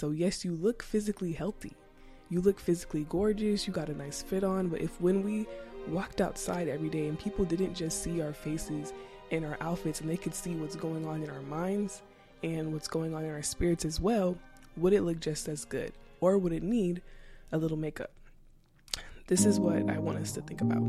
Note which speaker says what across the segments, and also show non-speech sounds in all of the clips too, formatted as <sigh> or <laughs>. Speaker 1: So, yes, you look physically healthy. You look physically gorgeous. You got a nice fit on. But if when we walked outside every day and people didn't just see our faces and our outfits and they could see what's going on in our minds and what's going on in our spirits as well, would it look just as good? Or would it need a little makeup? This is what I want us to think about.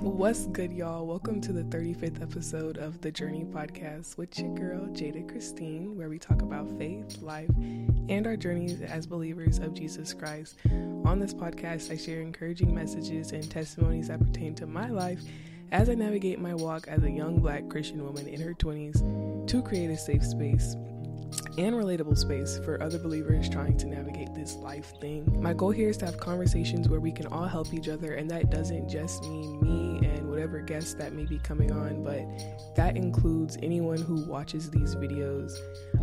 Speaker 1: What's good, y'all? Welcome to the 35th episode of the Journey Podcast with your girl, Jada Christine, where we talk about faith, life, and our journeys as believers of Jesus Christ. On this podcast, I share encouraging messages and testimonies that pertain to my life as I navigate my walk as a young black Christian woman in her 20s to create a safe space and relatable space for other believers trying to navigate this life thing. My goal here is to have conversations where we can all help each other, and that doesn't just mean me and whatever guests that may be coming on, but that includes anyone who watches these videos.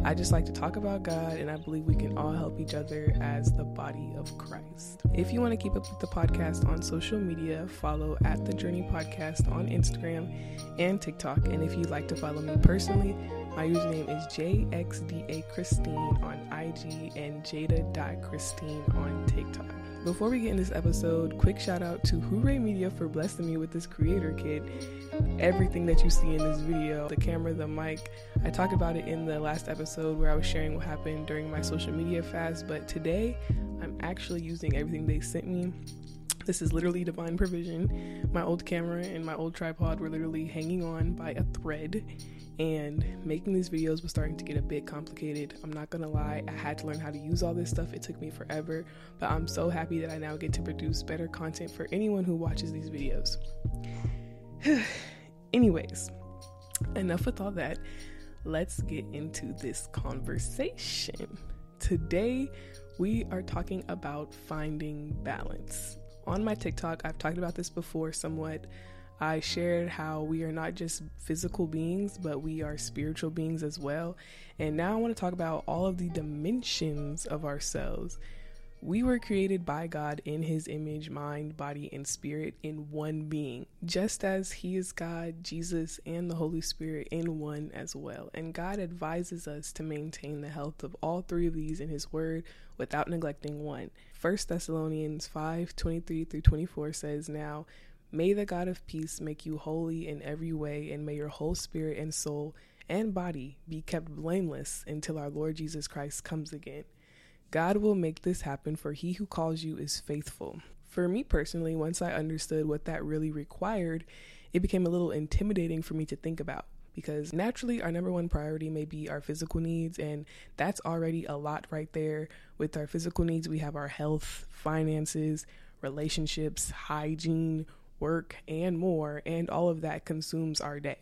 Speaker 1: I just like to talk about God, and I believe we can all help each other as the body of Christ. If you want to keep up with the podcast on social media, follow at The Journey Podcast on Instagram and TikTok. And if you'd like to follow me personally, my username is JXDA Christine on IG and Jada.Christine on TikTok. Before we get in this episode, quick shout out to Hooray Media for blessing me with this creator kit. Everything that you see in this video the camera, the mic. I talked about it in the last episode where I was sharing what happened during my social media fast, but today I'm actually using everything they sent me. This is literally divine provision. My old camera and my old tripod were literally hanging on by a thread and making these videos was starting to get a bit complicated. I'm not gonna lie, I had to learn how to use all this stuff. It took me forever, but I'm so happy that I now get to produce better content for anyone who watches these videos. <sighs> Anyways, enough with all that. Let's get into this conversation. Today, we are talking about finding balance. On my TikTok, I've talked about this before somewhat I shared how we are not just physical beings, but we are spiritual beings as well. And now I want to talk about all of the dimensions of ourselves. We were created by God in his image, mind, body, and spirit in one being, just as he is God, Jesus, and the Holy Spirit in one as well. And God advises us to maintain the health of all three of these in his word without neglecting one. 1 Thessalonians 5 23 through 24 says, Now, May the God of peace make you holy in every way, and may your whole spirit and soul and body be kept blameless until our Lord Jesus Christ comes again. God will make this happen, for he who calls you is faithful. For me personally, once I understood what that really required, it became a little intimidating for me to think about because naturally our number one priority may be our physical needs and that's already a lot right there with our physical needs we have our health finances relationships hygiene work, and more, and all of that consumes our day.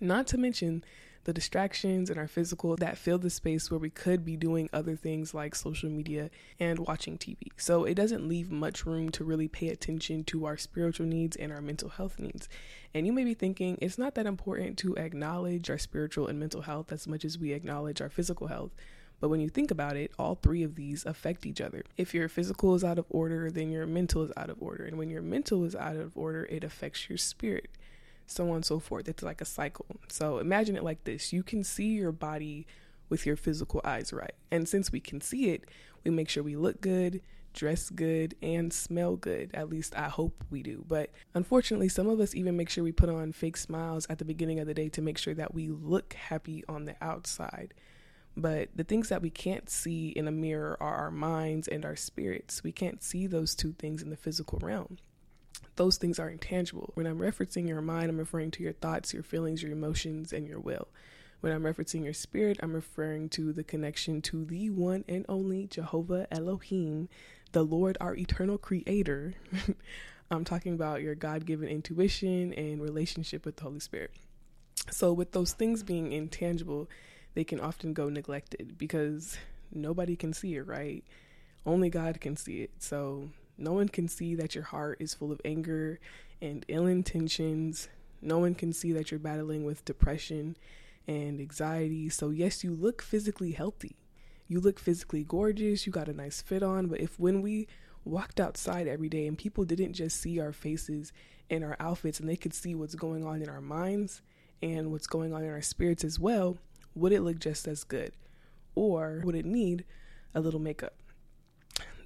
Speaker 1: Not to mention the distractions and our physical that fill the space where we could be doing other things like social media and watching TV. So it doesn't leave much room to really pay attention to our spiritual needs and our mental health needs. And you may be thinking it's not that important to acknowledge our spiritual and mental health as much as we acknowledge our physical health. But when you think about it, all three of these affect each other. If your physical is out of order, then your mental is out of order. And when your mental is out of order, it affects your spirit, so on and so forth. It's like a cycle. So imagine it like this you can see your body with your physical eyes right. And since we can see it, we make sure we look good, dress good and smell good. At least I hope we do. But unfortunately, some of us even make sure we put on fake smiles at the beginning of the day to make sure that we look happy on the outside. But the things that we can't see in a mirror are our minds and our spirits. We can't see those two things in the physical realm. Those things are intangible. When I'm referencing your mind, I'm referring to your thoughts, your feelings, your emotions, and your will. When I'm referencing your spirit, I'm referring to the connection to the one and only Jehovah Elohim, the Lord, our eternal creator. <laughs> I'm talking about your God given intuition and relationship with the Holy Spirit. So, with those things being intangible, they can often go neglected because nobody can see it, right? Only God can see it. So no one can see that your heart is full of anger and ill intentions. No one can see that you're battling with depression and anxiety. So, yes, you look physically healthy. You look physically gorgeous. You got a nice fit on. But if when we walked outside every day and people didn't just see our faces and our outfits and they could see what's going on in our minds and what's going on in our spirits as well, would it look just as good? Or would it need a little makeup?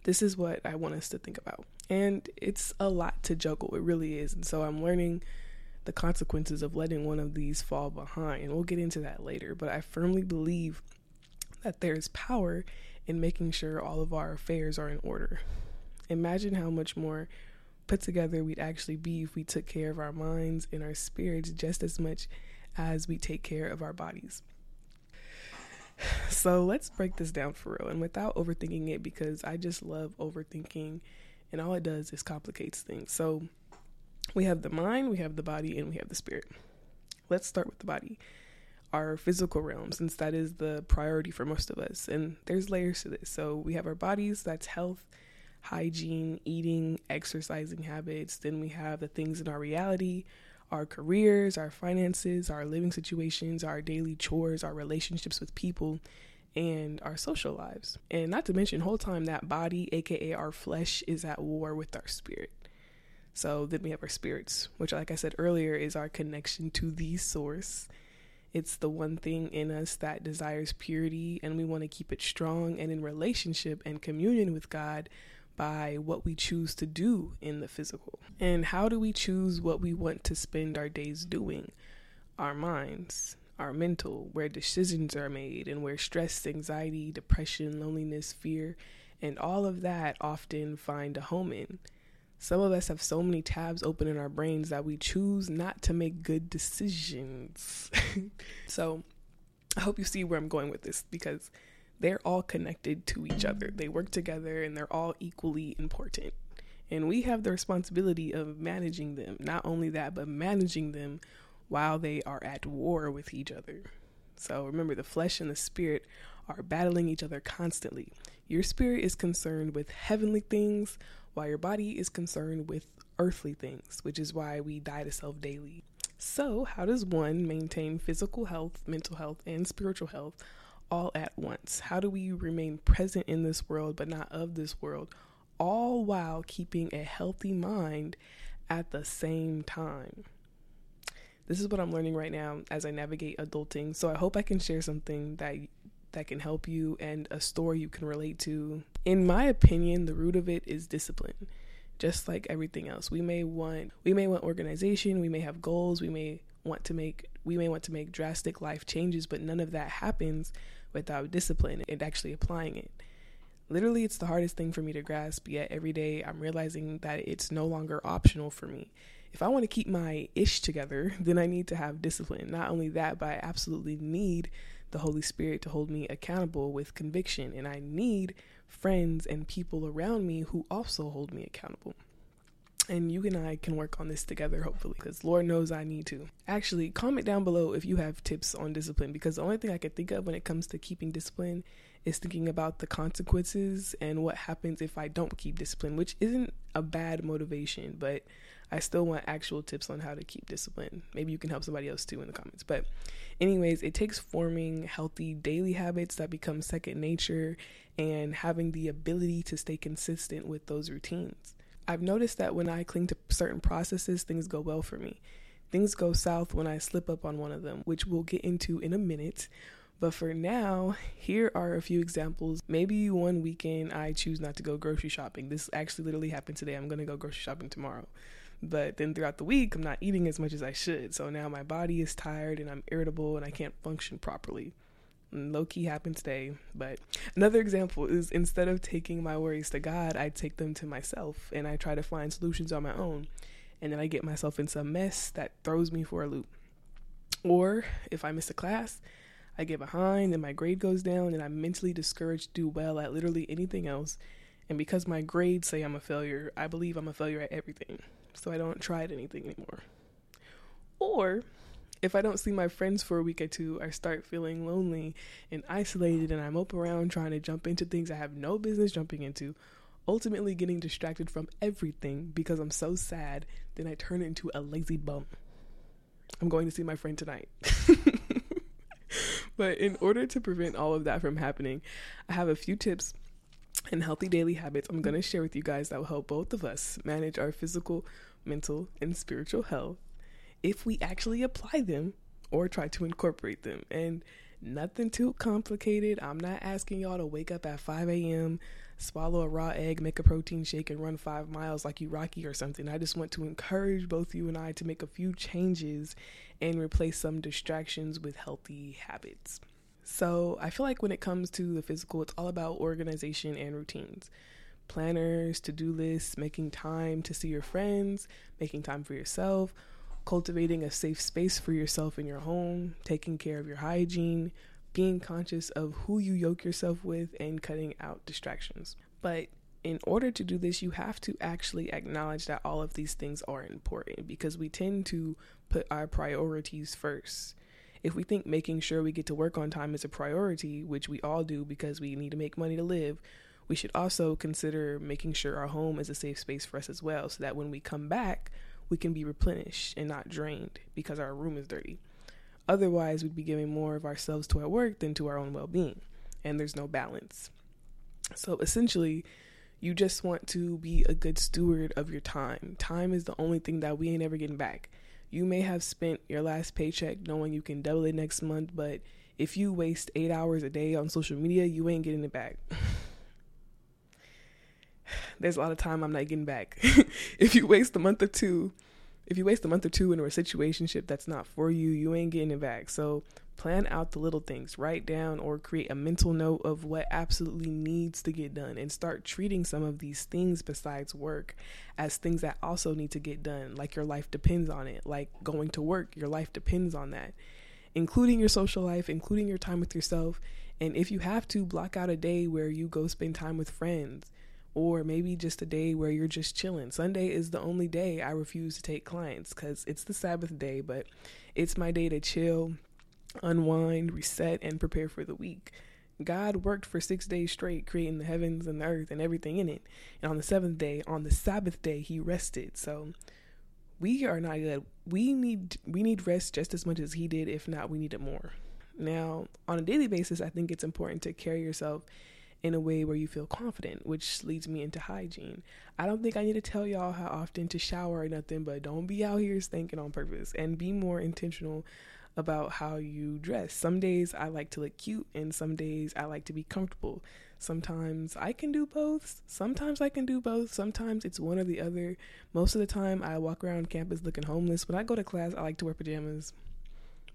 Speaker 1: This is what I want us to think about. And it's a lot to juggle, it really is. And so I'm learning the consequences of letting one of these fall behind. We'll get into that later, but I firmly believe that there is power in making sure all of our affairs are in order. Imagine how much more put together we'd actually be if we took care of our minds and our spirits just as much as we take care of our bodies. <laughs> So let's break this down for real and without overthinking it because I just love overthinking and all it does is complicates things. So we have the mind, we have the body, and we have the spirit. Let's start with the body, our physical realm, since that is the priority for most of us. And there's layers to this. So we have our bodies, that's health, hygiene, eating, exercising habits. Then we have the things in our reality, our careers, our finances, our living situations, our daily chores, our relationships with people, and our social lives. And not to mention, whole time that body, aka our flesh, is at war with our spirit. So then we have our spirits, which, like I said earlier, is our connection to the source. It's the one thing in us that desires purity, and we want to keep it strong. And in relationship and communion with God, by what we choose to do in the physical. And how do we choose what we want to spend our days doing? Our minds, our mental, where decisions are made, and where stress, anxiety, depression, loneliness, fear, and all of that often find a home in. Some of us have so many tabs open in our brains that we choose not to make good decisions. <laughs> so I hope you see where I'm going with this because they're all connected to each other. They work together and they're all equally important. And we have the responsibility of managing them. Not only that, but managing them while they are at war with each other. So remember, the flesh and the spirit are battling each other constantly. Your spirit is concerned with heavenly things, while your body is concerned with earthly things, which is why we die to self daily. So, how does one maintain physical health, mental health, and spiritual health all at once? How do we remain present in this world but not of this world, all while keeping a healthy mind at the same time? This is what I'm learning right now as I navigate adulting. So I hope I can share something that that can help you and a story you can relate to. In my opinion, the root of it is discipline. Just like everything else, we may want we may want organization, we may have goals, we may want to make we may want to make drastic life changes, but none of that happens without discipline and actually applying it. Literally, it's the hardest thing for me to grasp, yet every day I'm realizing that it's no longer optional for me. If I want to keep my ish together, <laughs> then I need to have discipline. Not only that, but I absolutely need the Holy Spirit to hold me accountable with conviction, and I need friends and people around me who also hold me accountable and you and I can work on this together, hopefully, because Lord knows I need to. Actually, comment down below if you have tips on discipline, because the only thing I can think of when it comes to keeping discipline is thinking about the consequences and what happens if I don't keep discipline, which isn't a bad motivation, but I still want actual tips on how to keep discipline. Maybe you can help somebody else too in the comments. But, anyways, it takes forming healthy daily habits that become second nature and having the ability to stay consistent with those routines. I've noticed that when I cling to certain processes, things go well for me. Things go south when I slip up on one of them, which we'll get into in a minute. But for now, here are a few examples. Maybe one weekend I choose not to go grocery shopping. This actually literally happened today. I'm going to go grocery shopping tomorrow. But then throughout the week, I'm not eating as much as I should. So now my body is tired and I'm irritable and I can't function properly low key happened today. But another example is instead of taking my worries to God, I take them to myself and I try to find solutions on my own. And then I get myself in some mess that throws me for a loop. Or if I miss a class, I get behind and my grade goes down and I'm mentally discouraged to do well at literally anything else. And because my grades say I'm a failure, I believe I'm a failure at everything. So I don't try at anything anymore. Or if I don't see my friends for a week or two, I start feeling lonely and isolated, and I'm up around trying to jump into things I have no business jumping into, ultimately getting distracted from everything because I'm so sad, then I turn into a lazy bum. I'm going to see my friend tonight. <laughs> but in order to prevent all of that from happening, I have a few tips and healthy daily habits I'm going to share with you guys that will help both of us manage our physical, mental, and spiritual health if we actually apply them or try to incorporate them. And nothing too complicated. I'm not asking y'all to wake up at 5 a.m., swallow a raw egg, make a protein shake, and run five miles like you Rocky or something. I just want to encourage both you and I to make a few changes and replace some distractions with healthy habits. So I feel like when it comes to the physical, it's all about organization and routines. Planners, to do lists, making time to see your friends, making time for yourself, cultivating a safe space for yourself in your home, taking care of your hygiene, being conscious of who you yoke yourself with, and cutting out distractions. But in order to do this, you have to actually acknowledge that all of these things are important because we tend to put our priorities first. If we think making sure we get to work on time is a priority, which we all do because we need to make money to live, we should also consider making sure our home is a safe space for us as well so that when we come back, we can be replenished and not drained because our room is dirty. Otherwise, we'd be giving more of ourselves to our work than to our own well being, and there's no balance. So essentially, you just want to be a good steward of your time. Time is the only thing that we ain't ever getting back. You may have spent your last paycheck knowing you can double it next month, but if you waste eight hours a day on social media, you ain't getting it back. <laughs> <laughs> there's a lot of time I'm not getting back. <laughs> if you waste a month or two, if you waste a month or two in a situationship that's not for you, you ain't getting it back. So plan out the little things. Write down or create a mental note of what absolutely needs to get done and start treating some of these things besides work as things that also need to get done, like your life depends on it, like going to work, your life depends on that. Including your social life, including your time with yourself, and if you have to, block out a day where you go spend time with friends or maybe just a day where you're just chilling. Sunday is the only day I refuse to take clients because it's the Sabbath day, but it's my day to chill, unwind, reset, and prepare for the week. God worked for six days straight, creating the heavens and the earth and everything in it. And on the seventh day, on the Sabbath day, he rested. So we are not good. We need we need rest just as much as he did. If not, we need it more. Now, on a daily basis, I think it's important to carry yourself in a way where you feel confident, which leads me into hygiene. I don't think I need to tell y'all how often to shower or nothing, but don't be out here stinking on purpose and be more intentional about how you dress. Some days I like to look cute and some days I like to be comfortable. Sometimes I can do both. Sometimes I can do both. Sometimes it's one or the other. Most of the time I walk around campus looking homeless. When I go to class, I like to wear pajamas.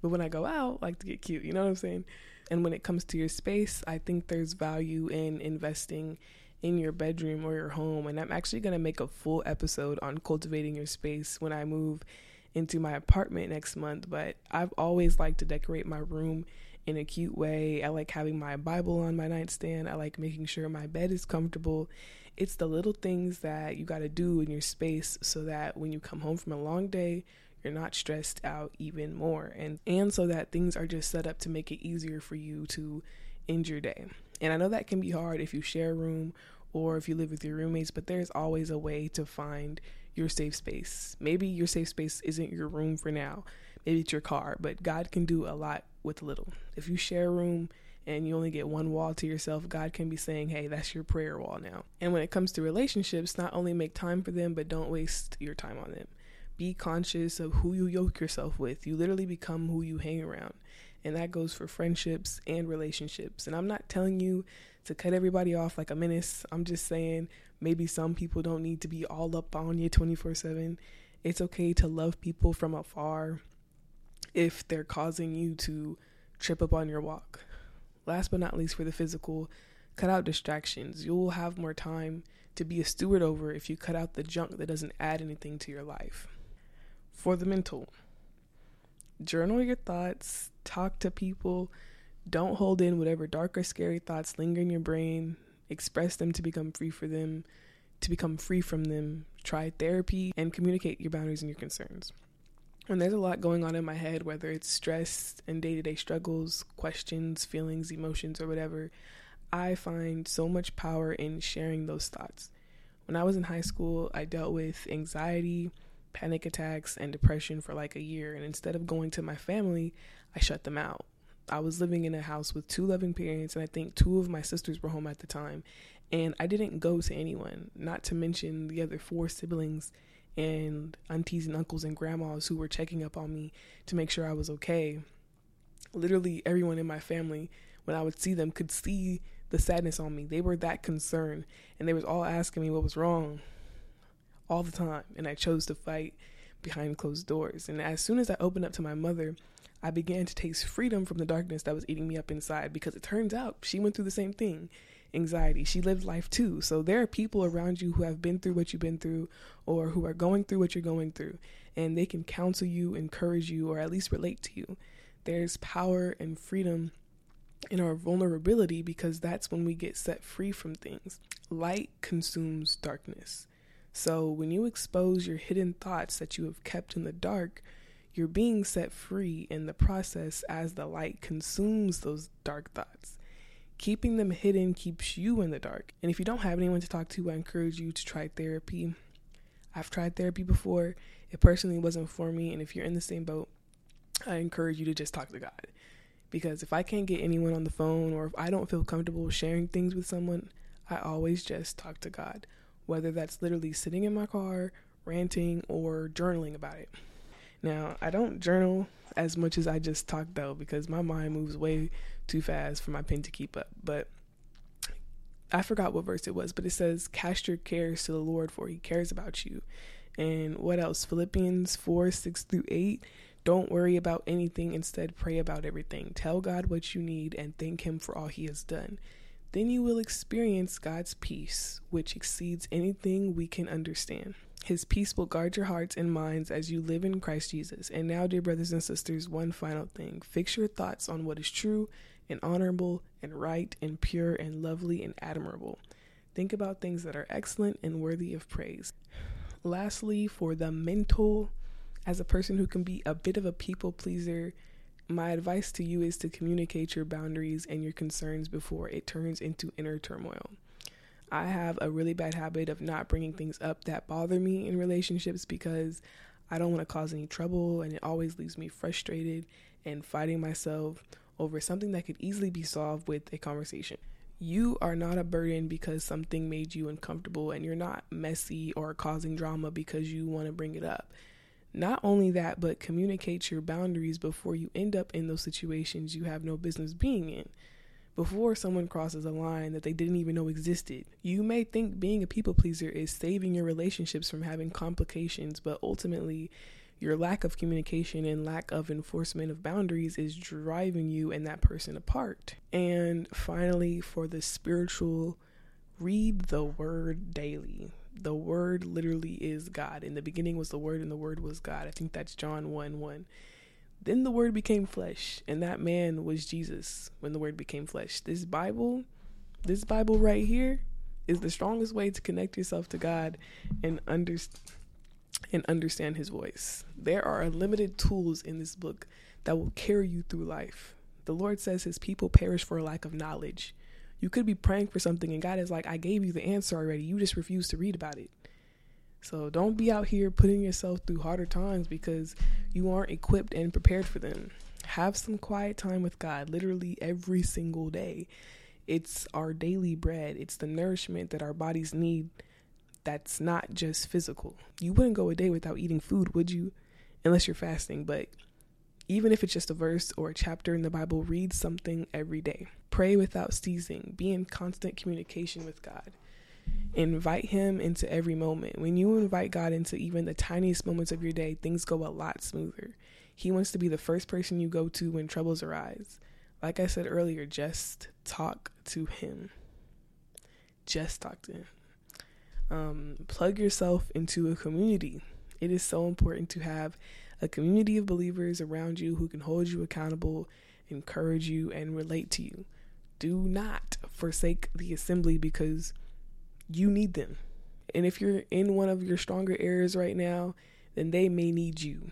Speaker 1: But when I go out, I like to get cute. You know what I'm saying? And when it comes to your space, I think there's value in investing in your bedroom or your home. And I'm actually going to make a full episode on cultivating your space when I move into my apartment next month. But I've always liked to decorate my room in a cute way. I like having my Bible on my nightstand. I like making sure my bed is comfortable. It's the little things that you got to do in your space so that when you come home from a long day, you're not stressed out even more and and so that things are just set up to make it easier for you to end your day and i know that can be hard if you share a room or if you live with your roommates but there's always a way to find your safe space maybe your safe space isn't your room for now maybe it's your car but god can do a lot with little if you share a room and you only get one wall to yourself, God can be saying, hey, that's your prayer wall now. And when it comes to relationships, not only make time for them, but don't waste your time on them be conscious of who you yoke yourself with. You literally become who you hang around. And that goes for friendships and relationships. And I'm not telling you to cut everybody off like a menace. I'm just saying maybe some people don't need to be all up on you 24 7. It's okay to love people from afar if they're causing you to trip up on your walk. Last but not least, for the physical, cut out distractions. You'll have more time to be a steward over if you cut out the junk that doesn't add anything to your life for the mental. Journal your thoughts, talk to people, don't hold in whatever dark or scary thoughts linger in your brain, express them to become free for them, to become free from them. Try therapy and communicate your boundaries and your concerns. When there's a lot going on in my head, whether it's stress and day to day struggles, questions, feelings, emotions, or whatever, I find so much power in sharing those thoughts. When I was in high school, I dealt with anxiety, panic attacks and depression for like a year. And instead of going to my family, I shut them out. I was living in a house with two loving parents, and I think two of my sisters were home at the time. And I didn't go to anyone, not to mention the other four siblings and aunties and uncles and grandmas who were checking up on me to make sure I was okay. Literally, everyone in my family, when I would see them, could see the sadness on me. They were that concerned, and they was all asking me what was wrong all the time, and I chose to fight behind closed doors. And as soon as I opened up to my mother, I began to taste freedom from the darkness that was eating me up inside because it turns out she went through the same thing anxiety. She lived life too. So there are people around you who have been through what you've been through or who are going through what you're going through, and they can counsel you, encourage you, or at least relate to you. There's power and freedom in our vulnerability because that's when we get set free from things. Light consumes darkness. So when you expose your hidden thoughts that you have kept in the dark, you're being set free in the process as the light consumes those dark thoughts. Keeping them hidden keeps you in the dark. And if you don't have anyone to talk to, I encourage you to try therapy. I've tried therapy before, it personally wasn't for me. And if you're in the same boat, I encourage you to just talk to God. Because if I can't get anyone on the phone or if I don't feel comfortable sharing things with someone, I always just talk to God whether that's literally sitting in my car, ranting, or journaling about it. Now, I don't journal as much as I just talk though, because my mind moves way too fast for my pen to keep up. But I forgot what verse it was, but it says, Cast your cares to the Lord, for he cares about you. And what else? Philippians 4 6 through 8. Don't worry about anything, instead, pray about everything. Tell God what you need and thank Him for all He has done then you will experience God's peace, which exceeds anything we can understand. His peace will guard your hearts and minds as you live in Christ Jesus. And now, dear brothers and sisters, one final thing fix your thoughts on what is true and honorable and right and pure and lovely and admirable. Think about things that are excellent and worthy of praise. Lastly, for the mental, as a person who can be a bit of a people pleaser, my advice to you is to communicate your boundaries and your concerns before it turns into inner turmoil. I have a really bad habit of not bringing things up that bother me in relationships because I don't want to cause any trouble and it always leaves me frustrated and fighting myself over something that could easily be solved with a conversation. You are not a burden because something made you uncomfortable and you're not messy or causing drama because you want to bring it up. Not only that, but communicate your boundaries before you end up in those situations you have no business being in. Before someone crosses a line that they didn't even know existed, you may think being a people pleaser is saving your relationships from having complications, but ultimately, your lack of communication and lack of enforcement of boundaries is driving you and that person apart. And finally, for the spiritual, read the word daily the word literally is God. In the beginning was the word, and the word was God. I think that's John 1 1. Then the word became flesh, and that man was Jesus when the word became flesh. This Bible, this Bible right here, is the strongest way to connect yourself to God and understand and understand his voice. There are unlimited tools in this book that will carry you through life. The Lord says his people perish for a lack of knowledge. You could be praying for something and God is like, I gave you the answer already. You just refuse to read about it. So don't be out here putting yourself through harder times because you aren't equipped and prepared for them. Have some quiet time with God literally every single day. It's our daily bread, it's the nourishment that our bodies need that's not just physical. You wouldn't go a day without eating food, would you? Unless you're fasting, but even if it's just a verse or a chapter in the Bible, read something every day. Pray without ceasing. Be in constant communication with God. Invite Him into every moment. When you invite God into even the tiniest moments of your day, things go a lot smoother. He wants to be the first person you go to when troubles arise. Like I said earlier, just talk to Him. Just talk to Him. Um, plug yourself into a community. It is so important to have a community of believers around you who can hold you accountable, encourage you, and relate to you. Do not forsake the assembly because you need them. And if you're in one of your stronger areas right now, then they may need you.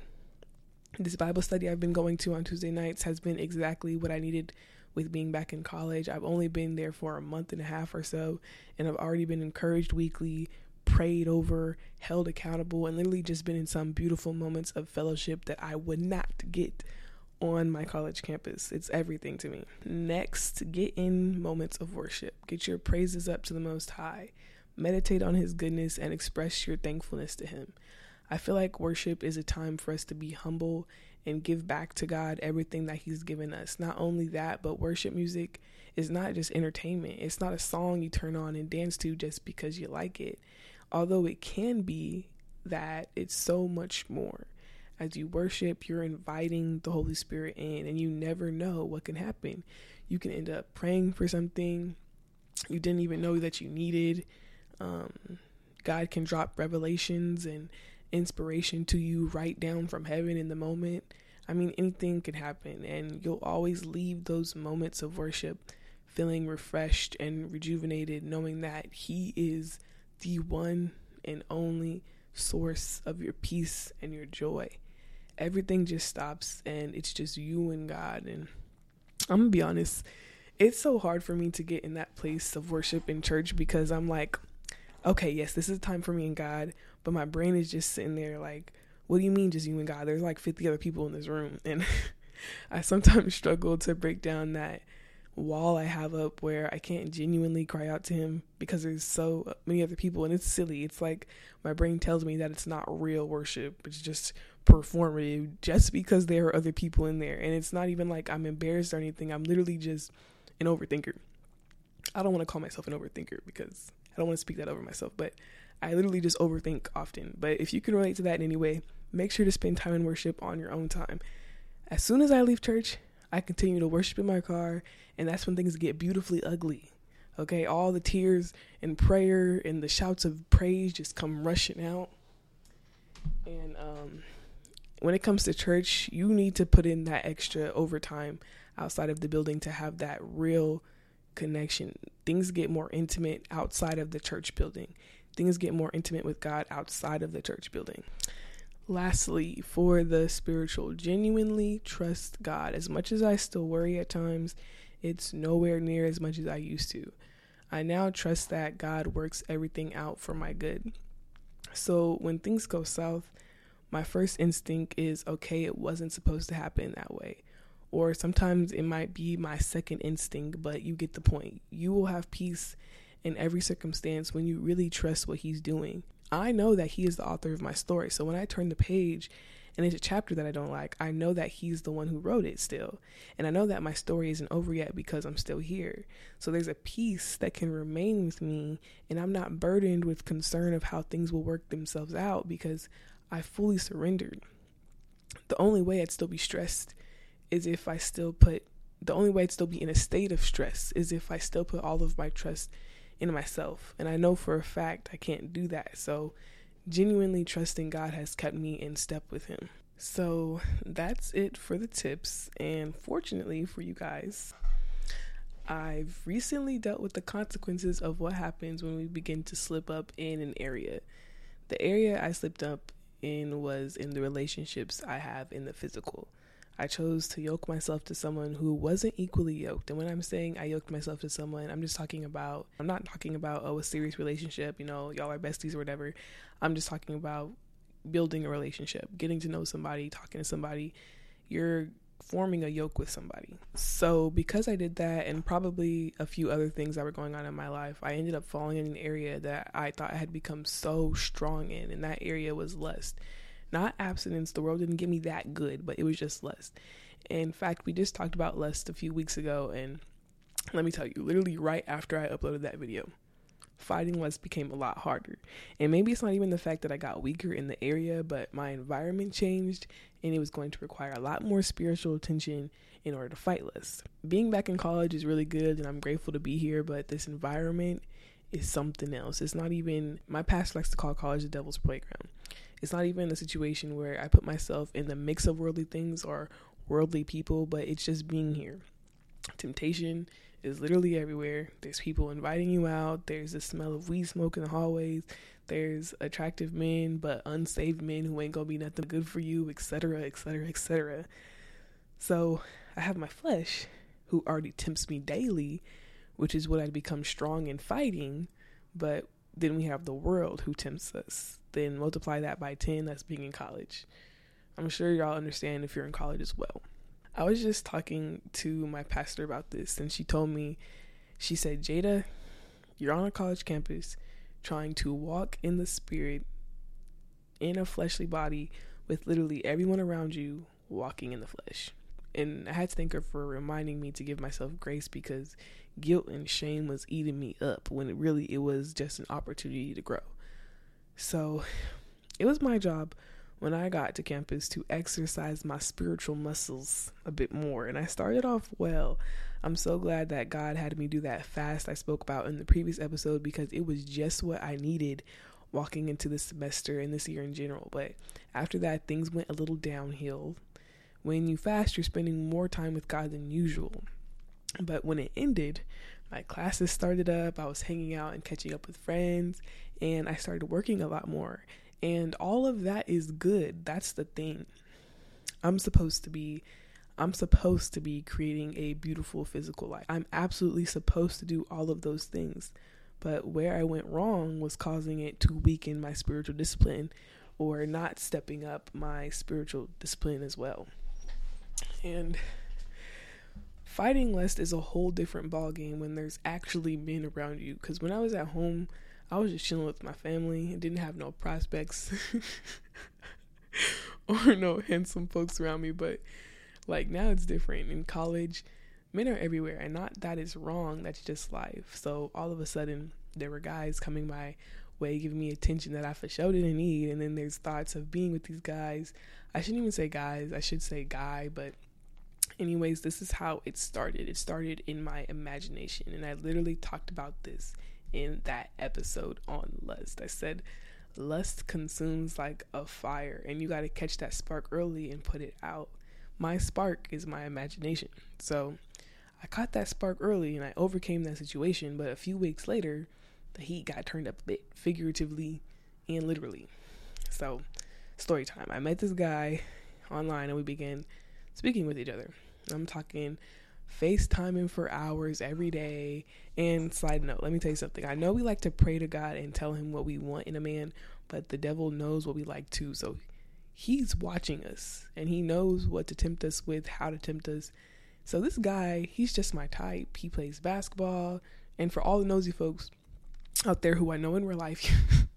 Speaker 1: This Bible study I've been going to on Tuesday nights has been exactly what I needed with being back in college. I've only been there for a month and a half or so, and I've already been encouraged weekly, prayed over, held accountable, and literally just been in some beautiful moments of fellowship that I would not get on my college campus. It's everything to me. Next, get in moments of worship. Get your praises up to the Most High. Meditate on His goodness and express your thankfulness to Him. I feel like worship is a time for us to be humble and give back to God everything that He's given us. Not only that, but worship music is not just entertainment. It's not a song you turn on and dance to just because you like it although it can be that, it's so much more. As you worship, you're inviting the Holy Spirit in, and you never know what can happen. You can end up praying for something you didn't even know that you needed. Um, God can drop revelations and inspiration to you right down from heaven in the moment. I mean, anything could happen, and you'll always leave those moments of worship feeling refreshed and rejuvenated, knowing that He is the one and only source of your peace and your joy. Everything just stops and it's just you and God. And I'm gonna be honest, it's so hard for me to get in that place of worship in church because I'm like, okay, yes, this is time for me and God, but my brain is just sitting there like, what do you mean just you and God? There's like 50 other people in this room. And <laughs> I sometimes <laughs> struggle to break down that wall I have up where I can't genuinely cry out to him because there's so many other people and it's silly. It's like my brain tells me that it's not real worship, it's just performative just because there are other people in there. And it's not even like I'm embarrassed or anything. I'm literally just an overthinker. I don't want to call myself an overthinker because I don't want to speak that over myself, but I literally just overthink often. But if you can relate to that in any way, make sure to spend time in worship on your own time. As soon as I leave church, I continue to worship in my car, and that's when things get beautifully ugly. Okay, all the tears and prayer and the shouts of praise just come rushing out. And um, when it comes to church, you need to put in that extra overtime outside of the building to have that real connection. Things get more intimate outside of the church building. Things get more intimate with God outside of the church building. Lastly, for the spiritual, genuinely trust God. As much as I still worry at times, it's nowhere near as much as I used to. I now trust that God works everything out for my good. So when things go south, my first instinct is okay, it wasn't supposed to happen that way. Or sometimes it might be my second instinct, but you get the point. You will have peace in every circumstance when you really trust what He's doing. I know that he is the author of my story. So when I turn the page and it's a chapter that I don't like, I know that he's the one who wrote it still. And I know that my story isn't over yet because I'm still here. So there's a peace that can remain with me, and I'm not burdened with concern of how things will work themselves out because I fully surrendered. The only way I'd still be stressed is if I still put the only way I'd still be in a state of stress is if I still put all of my trust in myself. And I know for a fact I can't do that. So, genuinely trusting God has kept me in step with Him. So, that's it for the tips. And fortunately for you guys, I've recently dealt with the consequences of what happens when we begin to slip up in an area. The area I slipped up in was in the relationships I have in the physical. I chose to yoke myself to someone who wasn't equally yoked. And when I'm saying I yoked myself to someone, I'm just talking about, I'm not talking about, oh, a serious relationship, you know, y'all are besties or whatever. I'm just talking about building a relationship, getting to know somebody, talking to somebody. You're forming a yoke with somebody. So, because I did that and probably a few other things that were going on in my life, I ended up falling in an area that I thought I had become so strong in, and that area was lust. Not abstinence, the world didn't give me that good, but it was just lust. In fact, we just talked about lust a few weeks ago, and let me tell you, literally right after I uploaded that video, fighting lust became a lot harder. And maybe it's not even the fact that I got weaker in the area, but my environment changed and it was going to require a lot more spiritual attention in order to fight lust. Being back in college is really good and I'm grateful to be here, but this environment is something else. It's not even, my pastor likes to call college the devil's playground. It's not even a situation where I put myself in the mix of worldly things or worldly people, but it's just being here. Temptation is literally everywhere. There's people inviting you out. There's the smell of weed smoke in the hallways. There's attractive men, but unsaved men who ain't gonna be nothing good for you, etc., etc., etc. So I have my flesh who already tempts me daily which is what I'd become strong in fighting. But then we have the world who tempts us. Then multiply that by 10, that's being in college. I'm sure y'all understand if you're in college as well. I was just talking to my pastor about this, and she told me, she said, Jada, you're on a college campus trying to walk in the spirit in a fleshly body with literally everyone around you walking in the flesh and I had to thank her for reminding me to give myself grace because guilt and shame was eating me up when it really it was just an opportunity to grow. So it was my job when I got to campus to exercise my spiritual muscles a bit more and I started off well. I'm so glad that God had me do that fast I spoke about in the previous episode because it was just what I needed walking into this semester and this year in general. But after that, things went a little downhill when you fast, you're spending more time with God than usual. But when it ended, my classes started up, I was hanging out and catching up with friends, and I started working a lot more. And all of that is good. That's the thing. I'm supposed to be I'm supposed to be creating a beautiful physical life. I'm absolutely supposed to do all of those things. But where I went wrong was causing it to weaken my spiritual discipline or not stepping up my spiritual discipline as well. And fighting lust is a whole different ballgame when there's actually men around you. Because when I was at home, I was just chilling with my family and didn't have no prospects <laughs> or no handsome folks around me. But like now it's different. In college, men are everywhere, and not that is wrong, that's just life. So all of a sudden, there were guys coming by way, giving me attention that I for sure didn't need. And then there's thoughts of being with these guys. I shouldn't even say guys, I should say guy, but anyways, this is how it started. It started in my imagination. And I literally talked about this in that episode on lust. I said, lust consumes like a fire, and you got to catch that spark early and put it out. My spark is my imagination. So I caught that spark early and I overcame that situation, but a few weeks later, the heat got turned up a bit, figuratively and literally. So, story time. I met this guy online and we began speaking with each other. I'm talking FaceTiming for hours every day. And side note, let me tell you something. I know we like to pray to God and tell him what we want in a man, but the devil knows what we like too. So he's watching us and he knows what to tempt us with, how to tempt us. So this guy, he's just my type. He plays basketball. And for all the nosy folks, out there who I know in real life,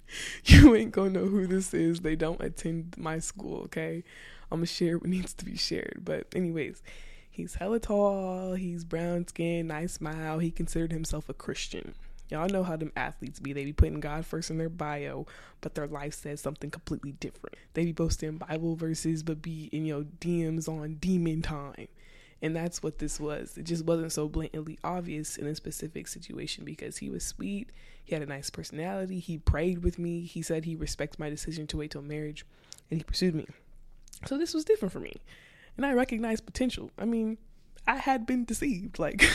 Speaker 1: <laughs> you ain't gonna know who this is. They don't attend my school, okay? I'm gonna share what needs to be shared. But, anyways, he's hella tall, he's brown skinned, nice smile. He considered himself a Christian. Y'all know how them athletes be. They be putting God first in their bio, but their life says something completely different. They be posting Bible verses, but be in your DMs on demon time. And that's what this was. It just wasn't so blatantly obvious in a specific situation because he was sweet. He had a nice personality. He prayed with me. He said he respects my decision to wait till marriage and he pursued me. So this was different for me. And I recognized potential. I mean, I had been deceived. Like,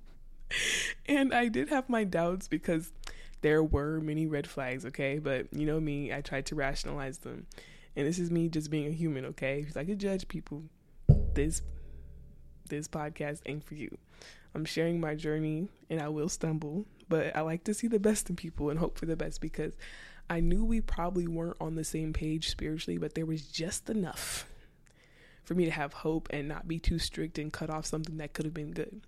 Speaker 1: <laughs> and I did have my doubts because there were many red flags, okay? But you know me, I tried to rationalize them. And this is me just being a human, okay? Because I could judge people. This this podcast ain't for you. I'm sharing my journey and I will stumble, but I like to see the best in people and hope for the best because I knew we probably weren't on the same page spiritually, but there was just enough for me to have hope and not be too strict and cut off something that could have been good.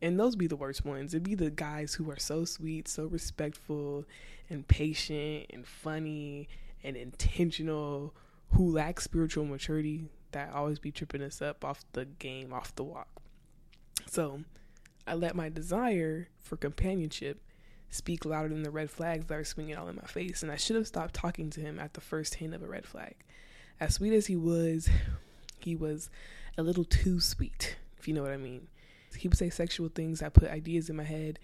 Speaker 1: And those be the worst ones. It'd be the guys who are so sweet, so respectful, and patient, and funny, and intentional, who lack spiritual maturity that always be tripping us up off the game, off the walk. So I let my desire for companionship speak louder than the red flags that were swinging all in my face, and I should have stopped talking to him at the first hint of a red flag. As sweet as he was, <sighs> he was a little too sweet, if you know what I mean. He would say sexual things that put ideas in my head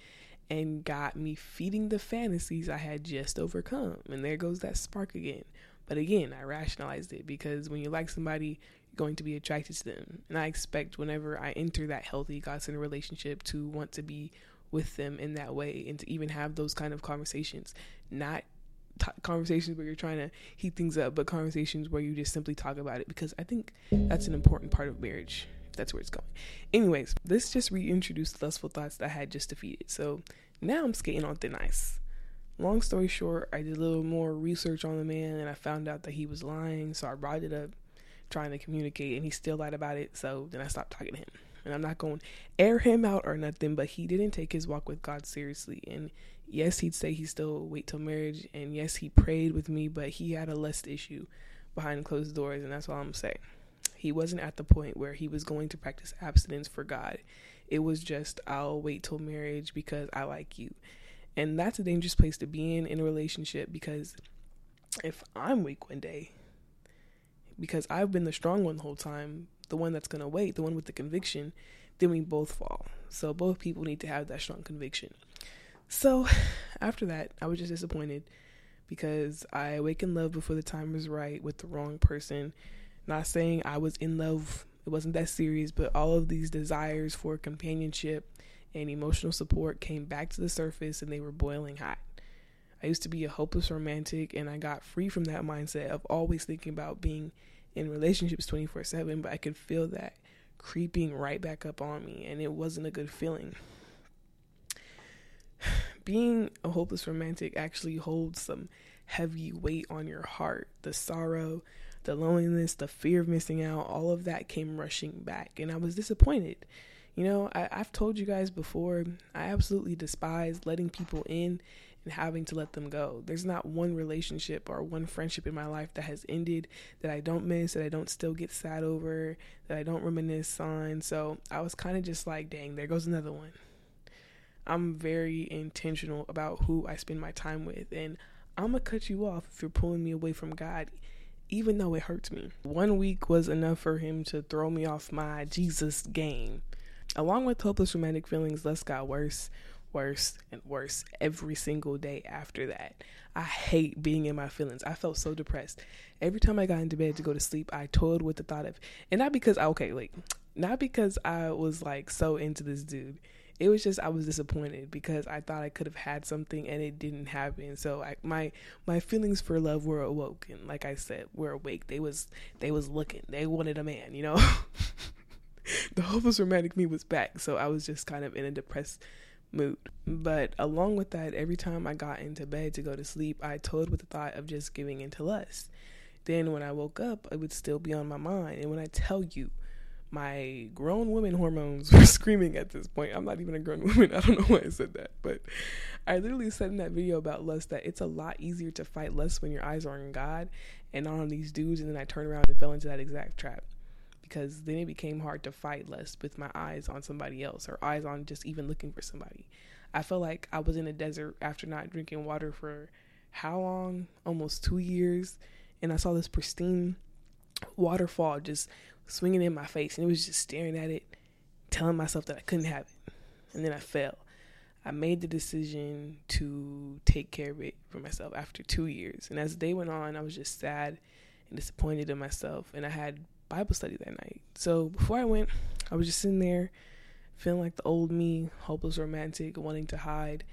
Speaker 1: and got me feeding the fantasies I had just overcome. And there goes that spark again. But again, I rationalized it because when you like somebody, going to be attracted to them. And I expect whenever I enter that healthy God centered relationship to want to be with them in that way and to even have those kind of conversations, not t- conversations where you're trying to heat things up, but conversations where you just simply talk about it because I think that's an important part of marriage. that's where it's going. Anyways, let's just reintroduce lustful thoughts that I had just defeated. So now I'm skating on thin ice long story short, I did a little more research on the man and I found out that he was lying, so I brought it up trying to communicate and he still lied about it. So then I stopped talking to him. And I'm not going to air him out or nothing, but he didn't take his walk with God seriously. And yes, he'd say he still wait till marriage. And yes, he prayed with me, but he had a lust issue behind closed doors. And that's all I'm saying. He wasn't at the point where he was going to practice abstinence for God. It was just, I'll wait till marriage because I like you. And that's a dangerous place to be in in a relationship because if I'm weak one day, because I've been the strong one the whole time, the one that's going to wait, the one with the conviction, then we both fall. So both people need to have that strong conviction. So <sighs> after that, I was just disappointed because I awakened love before the time was right with the wrong person. Not saying I was in love, it wasn't that serious, but all of these desires for companionship and emotional support came back to the surface and they were boiling hot. I used to be a hopeless romantic and I got free from that mindset of always thinking about being in relationships 24 7, but I could feel that creeping right back up on me and it wasn't a good feeling. <sighs> Being a hopeless romantic actually holds some heavy weight on your heart. The sorrow, the loneliness, the fear of missing out, all of that came rushing back, and I was disappointed. You know, I, have told you guys before, I absolutely despise letting people in and having to let them go. There's not one relationship or one friendship in my life that has ended that I don't miss, that I don't still get sad over, that I don't reminisce on. So I was kind of just like, dang, there goes another one. I'm very intentional about who I spend my time with, and I'm gonna cut you off if you're pulling me away from God even though it hurts me. One week was enough for him to throw me off my Jesus game. Along with hopeless romantic feelings, This got worse worse and worse every single day after that. I hate being in my feelings. I felt so depressed. Every time I got into bed to go to sleep, I toyed with the thought of, and not because, okay, like, not because I was like so into this dude. It was just I was disappointed because I thought I could have had something and it didn't happen. So I, my my feelings for love were awoken. Like I said, were awake. They was they was looking. They wanted a man, you know. <laughs> the hopeless romantic me was back. So I was just kind of in a depressed mood. But along with that, every time I got into bed to go to sleep, I toyed with the thought of just giving into lust. Then when I woke up, it would still be on my mind. And when I tell you, my grown woman hormones <laughs> were screaming at this point. I'm not even a grown <laughs> woman. I don't know why I said that. But I literally said in that video about lust that it's a lot easier to fight lust when your eyes are on God and not on these dudes. And then I turned around and fell into that exact trap because then it became hard to fight less with my eyes on somebody else or eyes on just even looking for somebody. I felt like I was in a desert after not drinking water for how long? Almost two years. And I saw this pristine waterfall just swinging in my face. And it was just staring at it, telling myself that I couldn't have it. And then I fell. I made the decision to take care of it for myself after two years. And as the day went on, I was just sad and disappointed in myself. And I had Bible study that night. So before I went, I was just sitting there feeling like the old me, hopeless romantic, wanting to hide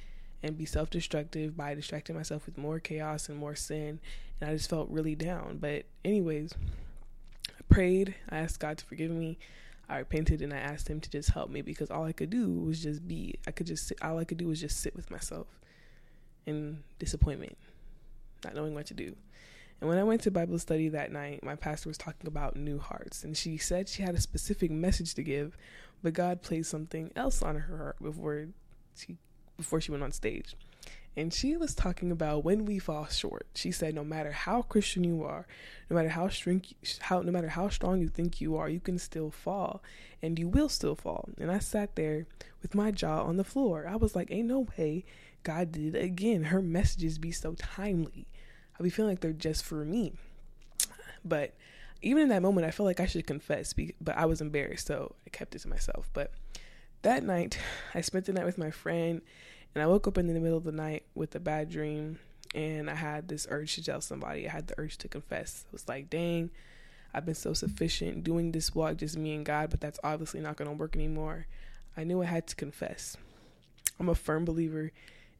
Speaker 1: and be self destructive by distracting myself with more chaos and more sin. And I just felt really down. But, anyways, I prayed, I asked God to forgive me. I repented and I asked him to just help me because all I could do was just be. I could just sit, all I could do was just sit with myself in disappointment, not knowing what to do. And when I went to Bible study that night, my pastor was talking about new hearts, and she said she had a specific message to give, but God placed something else on her heart before she before she went on stage. And she was talking about when we fall short. She said, no matter how Christian you are, no matter how shrink, how no matter how strong you think you are, you can still fall, and you will still fall. And I sat there with my jaw on the floor. I was like, ain't no way God did it again. Her messages be so timely. I'll be feeling like they're just for me. But even in that moment, I felt like I should confess, but I was embarrassed, so I kept it to myself. But that night, <sighs> I spent the night with my friend, and I woke up in the middle of the night with a bad dream, and I had this urge to tell somebody. I had the urge to confess. I was like, dang, I've been so sufficient doing this walk, just me and God, but that's obviously not going to work anymore. I knew I had to confess. I'm a firm believer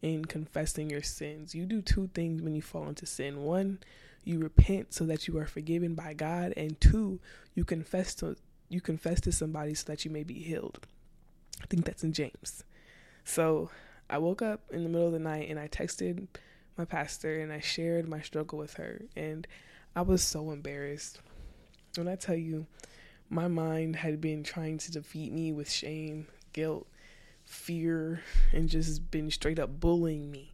Speaker 1: in confessing your sins. You do two things when you fall into sin. One, you repent so that you are forgiven by God, and two, you confess to you confess to somebody so that you may be healed. I think that's in James. So, I woke up in the middle of the night and I texted my pastor and I shared my struggle with her and I was so embarrassed. When I tell you, my mind had been trying to defeat me with shame, guilt, fear and just been straight up bullying me.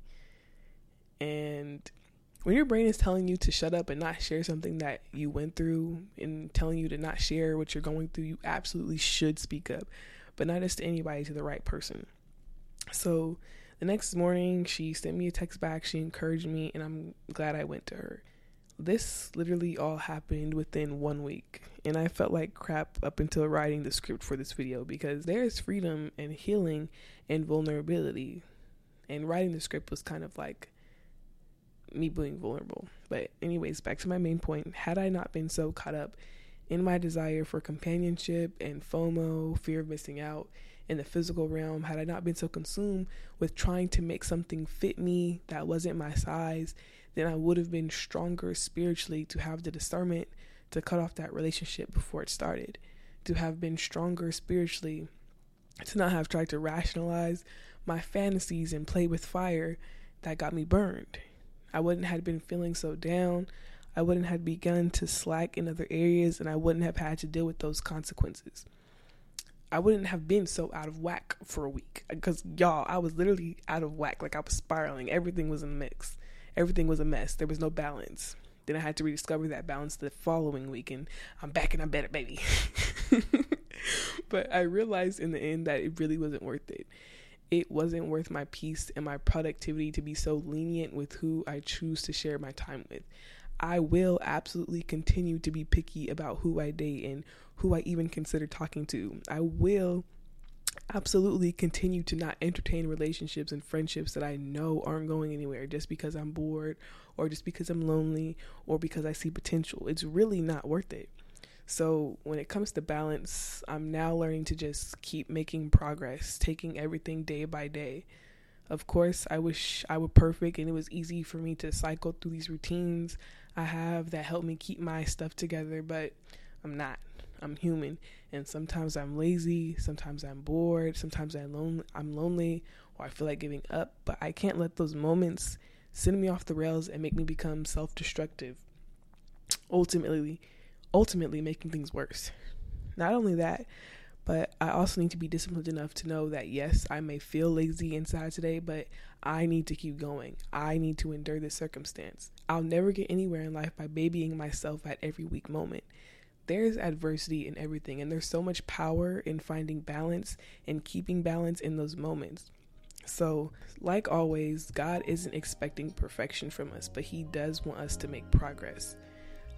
Speaker 1: And when your brain is telling you to shut up and not share something that you went through and telling you to not share what you're going through, you absolutely should speak up, but not just to anybody, to the right person. So the next morning, she sent me a text back. She encouraged me, and I'm glad I went to her this literally all happened within one week. And I felt like crap up until writing the script for this video because there is freedom and healing and vulnerability. And writing the script was kind of like me being vulnerable. But, anyways, back to my main point. Had I not been so caught up in my desire for companionship and FOMO, fear of missing out in the physical realm, had I not been so consumed with trying to make something fit me that wasn't my size then I would have been stronger spiritually to have the discernment to cut off that relationship before it started, to have been stronger spiritually, to not have tried to rationalize my fantasies and play with fire that got me burned. I wouldn't have been feeling so down. I wouldn't have begun to slack in other areas, and I wouldn't have had to deal with those consequences. I wouldn't have been so out of whack for a week because y'all, I was literally out of whack. Like I was spiraling. Everything was in the mix everything was a mess. There was no balance. Then I had to rediscover that balance the following week, and I'm back and I'm better, baby. <laughs> but I realized in the end that it really wasn't worth it. It wasn't worth my peace and my productivity to be so lenient with who I choose to share my time with. I will absolutely continue to be picky about who I date and who I even consider talking to. I will absolutely continue to not entertain relationships and friendships that I know aren't going anywhere just because I'm bored or just because I'm lonely or because I see potential. It's really not worth it. So, when it comes to balance, I'm now learning to just keep making progress, taking everything day by day. Of course, I wish I were perfect and it was easy for me to cycle through these routines I have that help me keep my stuff together, but I'm not. I'm human, and sometimes I'm lazy, sometimes I'm bored, sometimes I'm lonely, I'm lonely, or I feel like giving up. But I can't let those moments send me off the rails and make me become self-destructive. Ultimately, ultimately making things worse. Not only that, but I also need to be disciplined enough to know that yes, I may feel lazy inside today, but I need to keep going. I need to endure this circumstance. I'll never get anywhere in life by babying myself at every weak moment there's adversity in everything, and there's so much power in finding balance and keeping balance in those moments. So, like always, God isn't expecting perfection from us, but He does want us to make progress.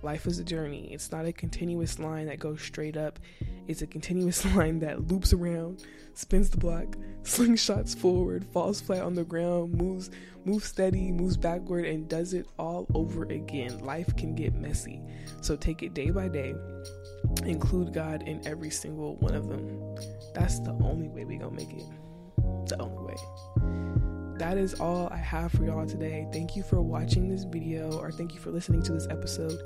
Speaker 1: Life is a journey. It's not a continuous line that goes straight up. It's a continuous <laughs> line that loops around, spins the block, <laughs> slingshots forward, falls flat on the ground, moves moves steady, moves backward and does it all over again. Life can get messy. So take it day by day. Include God in every single one of them. That's the only way we going to make it. The only way that is all I have for y'all today. Thank you for watching this video or thank you for listening to this episode,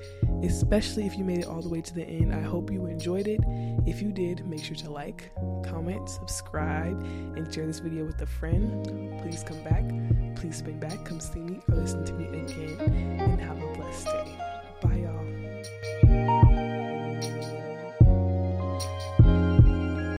Speaker 1: especially if you made it all the way to the end. I hope you enjoyed it. If you did, make sure to like, comment, subscribe, and share this video with a friend. Please come back. Please spin back. Come see me or listen to me again. And have a blessed day. Bye, y'all.